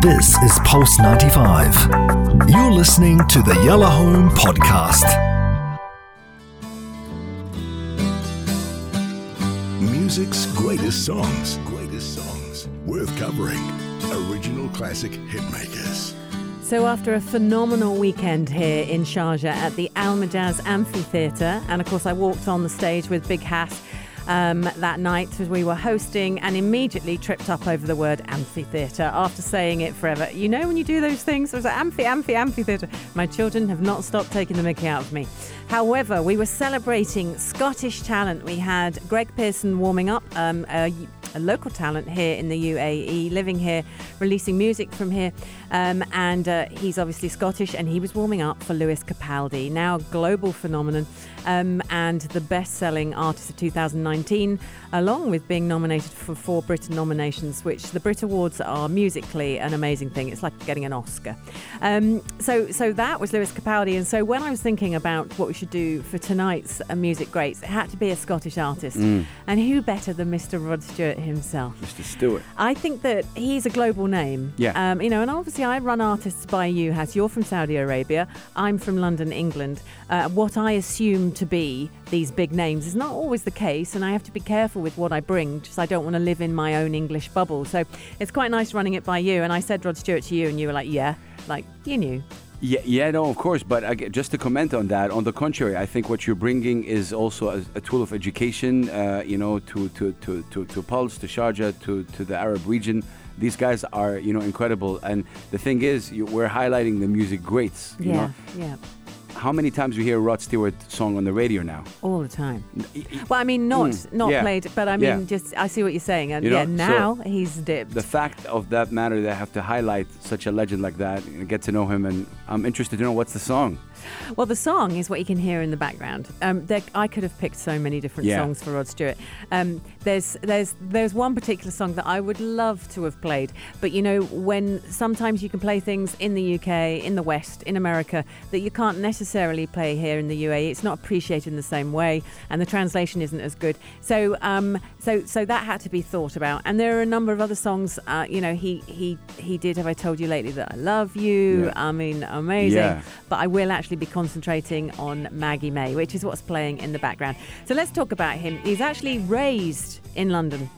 This is Pulse 95. You're listening to the Yalla Home Podcast. Music's greatest songs. Greatest songs. Worth covering. Original classic hitmakers. So, after a phenomenal weekend here in Sharjah at the Al Majaz Amphitheatre, and of course, I walked on the stage with Big Hass um, that night as we were hosting and immediately tripped up over the word amphitheatre after saying it forever. You know, when you do those things, I was like, amphi, amphi, amphitheatre. My children have not stopped taking the mickey out of me. However, we were celebrating Scottish talent. We had Greg Pearson warming up, um, a, a, local talent here in the UAE, living here, releasing music from here. Um, and uh, he's obviously Scottish, and he was warming up for Lewis Capaldi, now a global phenomenon um, and the best selling artist of 2019, along with being nominated for four Brit nominations, which the Brit Awards are musically an amazing thing. It's like getting an Oscar. Um, so, so that was Lewis Capaldi. And so when I was thinking about what we should do for tonight's uh, Music Greats, it had to be a Scottish artist. Mm. And who better than Mr. Rod Stewart himself? Mr. Stewart. I think that he's a global name. Yeah. Um, you know, and obviously I run Artists by You Has. You're from Saudi Arabia. I'm from London, England. Uh, what I assume to be these big names is not always the case, and I have to be careful with what I bring, because I don't want to live in my own English bubble. So it's quite nice running it by you. And I said Rod Stewart to you, and you were like, yeah, like you knew. Yeah, yeah, no, of course. But uh, just to comment on that, on the contrary, I think what you're bringing is also a, a tool of education. Uh, you know, to to to to to Pulse, to Sharjah, to to the Arab region. These guys are, you know, incredible. And the thing is, we're highlighting the music greats. You yeah, know? yeah how many times you hear a Rod Stewart song on the radio now? All the time. Well, I mean, not mm, not yeah. played, but I mean, yeah. just I see what you're saying, and you yeah, now so he's dipped. The fact of that matter that I have to highlight such a legend like that, and get to know him, and I'm interested to know what's the song. Well, the song is what you can hear in the background. Um, there, I could have picked so many different yeah. songs for Rod Stewart. Um, there's there's there's one particular song that I would love to have played, but you know when sometimes you can play things in the UK, in the West, in America that you can't necessarily play here in the UAE. It's not appreciated in the same way, and the translation isn't as good. So um, so so that had to be thought about. And there are a number of other songs. Uh, you know, he he he did. Have I told you lately that I love you? Yeah. I mean, amazing. Yeah. But I will actually be concentrating on Maggie May, which is what's playing in the background. So let's talk about him. He's actually raised in London.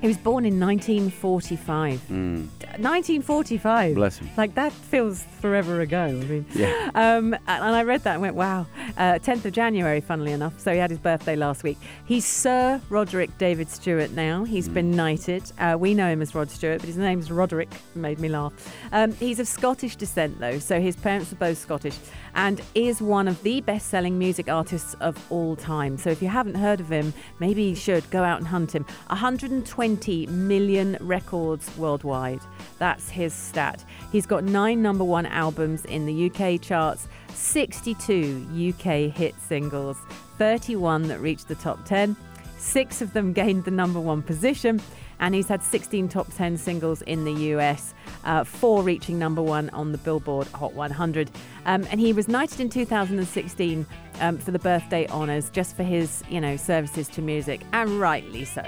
He was born in 1945. Mm. 1945. Bless him. Like that feels forever ago. I mean, yeah. Um, and I read that and went, wow. Uh, 10th of January, funnily enough. So he had his birthday last week. He's Sir Roderick David Stewart now. He's mm. been knighted. Uh, we know him as Rod Stewart, but his name's Roderick. Made me laugh. Um, he's of Scottish descent, though. So his parents are both Scottish and is one of the best selling music artists of all time. So if you haven't heard of him, maybe you should go out and hunt him. 120 million records worldwide. That's his stat. He's got nine number one albums in the UK charts, 62 UK hit singles, 31 that reached the top 10. Six of them gained the number one position, and he's had 16 top 10 singles in the US, uh, four reaching number one on the Billboard Hot 100. Um, and he was knighted in 2016 um, for the birthday honours, just for his, you know, services to music, and rightly so.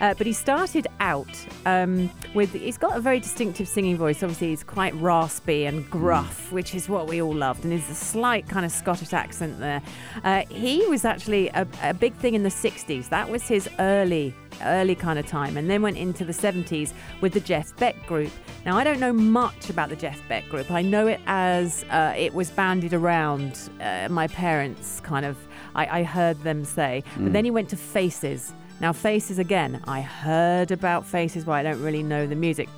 Uh, but he started out um, with, he's got a very distinctive singing voice. Obviously, he's quite raspy and gruff, which is what we all loved, and there's a slight kind of Scottish accent there. Uh, he was actually a, a big thing in the 60s. That was his early early kind of time, and then went into the 70s with the Jeff Beck group. Now, I don't know much about the Jeff Beck group. I know it as uh, it was bandied around. Uh, my parents kind of, I, I heard them say. Mm. But then he went to Faces. Now, Faces again, I heard about Faces, but I don't really know the music.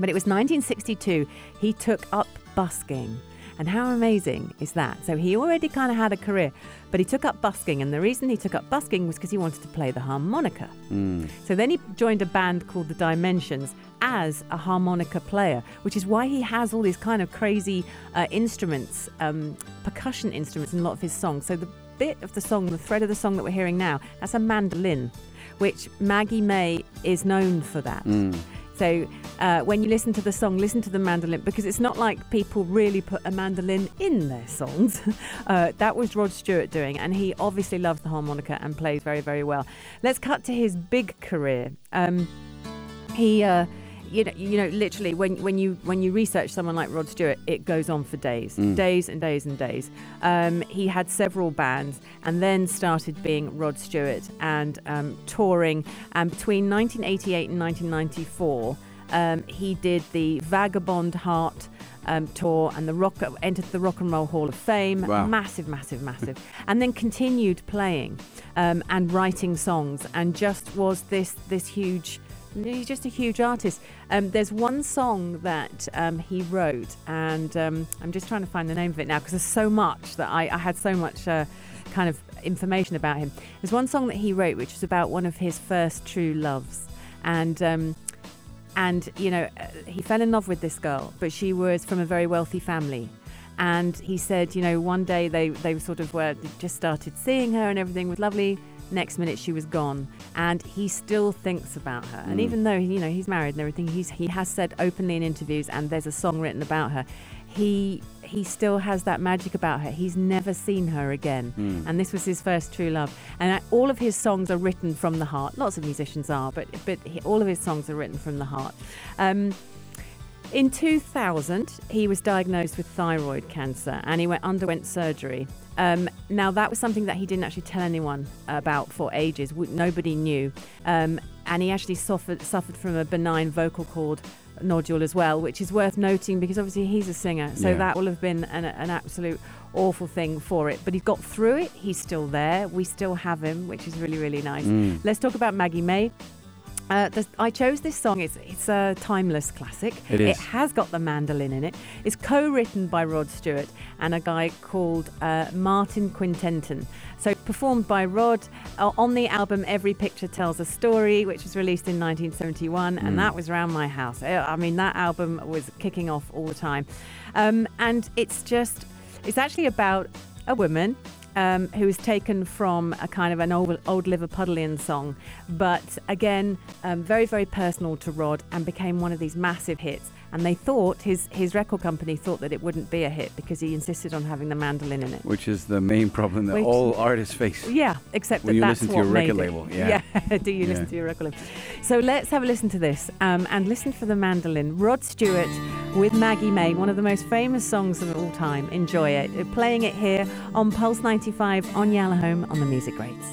But it was 1962, he took up busking. And how amazing is that? So he already kind of had a career, but he took up busking. And the reason he took up busking was because he wanted to play the harmonica. Mm. So then he joined a band called The Dimensions as a harmonica player, which is why he has all these kind of crazy uh, instruments, um, percussion instruments in a lot of his songs. So the bit of the song, the thread of the song that we're hearing now, that's a mandolin, which Maggie May is known for that. Mm. So uh, when you listen to the song, listen to the mandolin because it's not like people really put a mandolin in their songs. uh, that was Rod Stewart doing, and he obviously loves the harmonica and plays very, very well. Let's cut to his big career. Um, he. Uh, you know, you know, literally, when when you when you research someone like Rod Stewart, it goes on for days, Mm. days and days and days. Um, he had several bands, and then started being Rod Stewart and um, touring. And between 1988 and 1994, um, he did the Vagabond Heart. Um, tour and the rock entered the Rock and Roll Hall of Fame. Wow. Massive, massive, massive, and then continued playing um, and writing songs, and just was this this huge He's just a huge artist. Um, there's one song that um, he wrote, and um, I'm just trying to find the name of it now because there's so much that I, I had so much uh, kind of information about him. There's one song that he wrote which was about one of his first true loves, and um, and you know uh, he fell in love with this girl, but she was from a very wealthy family. And he said, you know, one day they, they sort of were just started seeing her and everything was lovely. Next minute she was gone, and he still thinks about her. And even though you know he's married and everything, he's he has said openly in interviews, and there's a song written about her. He he still has that magic about her. He's never seen her again, and this was his first true love. And all of his songs are written from the heart. Lots of musicians are, but but he, all of his songs are written from the heart. Um, in 2000, he was diagnosed with thyroid cancer and he went, underwent surgery. Um, now, that was something that he didn't actually tell anyone about for ages. Nobody knew. Um, and he actually suffered, suffered from a benign vocal cord nodule as well, which is worth noting because obviously he's a singer. So Yeah. that will have been an, an absolute awful thing for it. But he got through it. He's still there. We still have him, which is really, really nice. Mm. Let's talk about Maggie May. Uh, the, I chose this song. It's it's a timeless classic. It is. It has got the mandolin in it. It's co-written by Rod Stewart and a guy called uh, Martin Quittenton. So performed by Rod uh, on the album Every Picture Tells a Story, which was released in 1971, Mm. and that was around my house. Uh, I mean, that album was kicking off all the time, um, and it's just it's actually about a woman um, who was taken from a kind of an old, old Liverpudlian song, but again, um, very, very personal to Rod and became one of these massive hits. And they thought, his, his record company thought that it wouldn't be a hit because he insisted on having the mandolin in it. Which is the main problem that Which- all artists face. Yeah, except When that you that's listen to what your made record it. label, yeah. Do you listen Yeah. to your record label? So let's have a listen to this um, and listen for the mandolin. Rod Stewart with Maggie May, one of the most famous songs of all time. Enjoy it. Playing it here on Pulse 95 on Yalla Home on the Music Greats.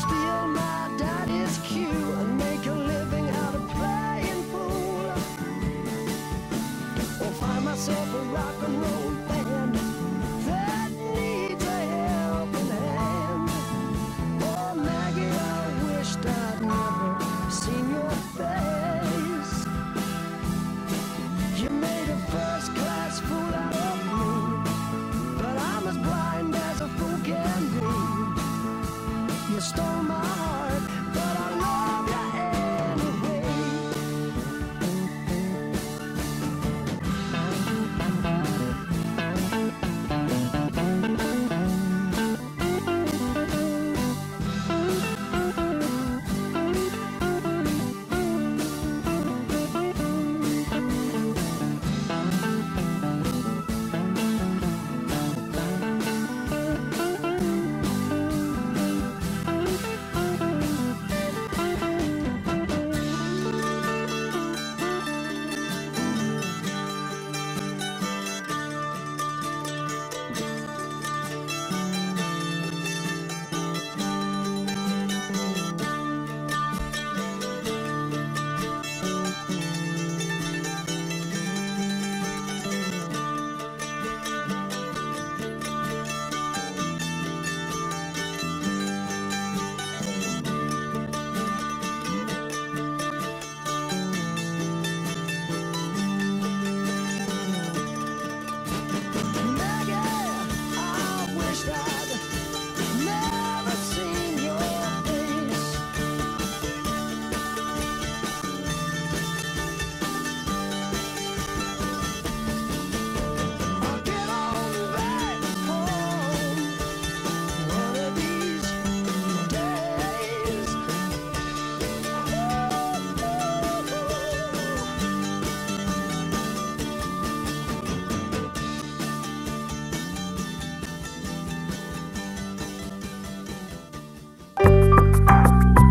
Steal my daddy's cue and make a living out of playing fool. Or find myself a rock and roll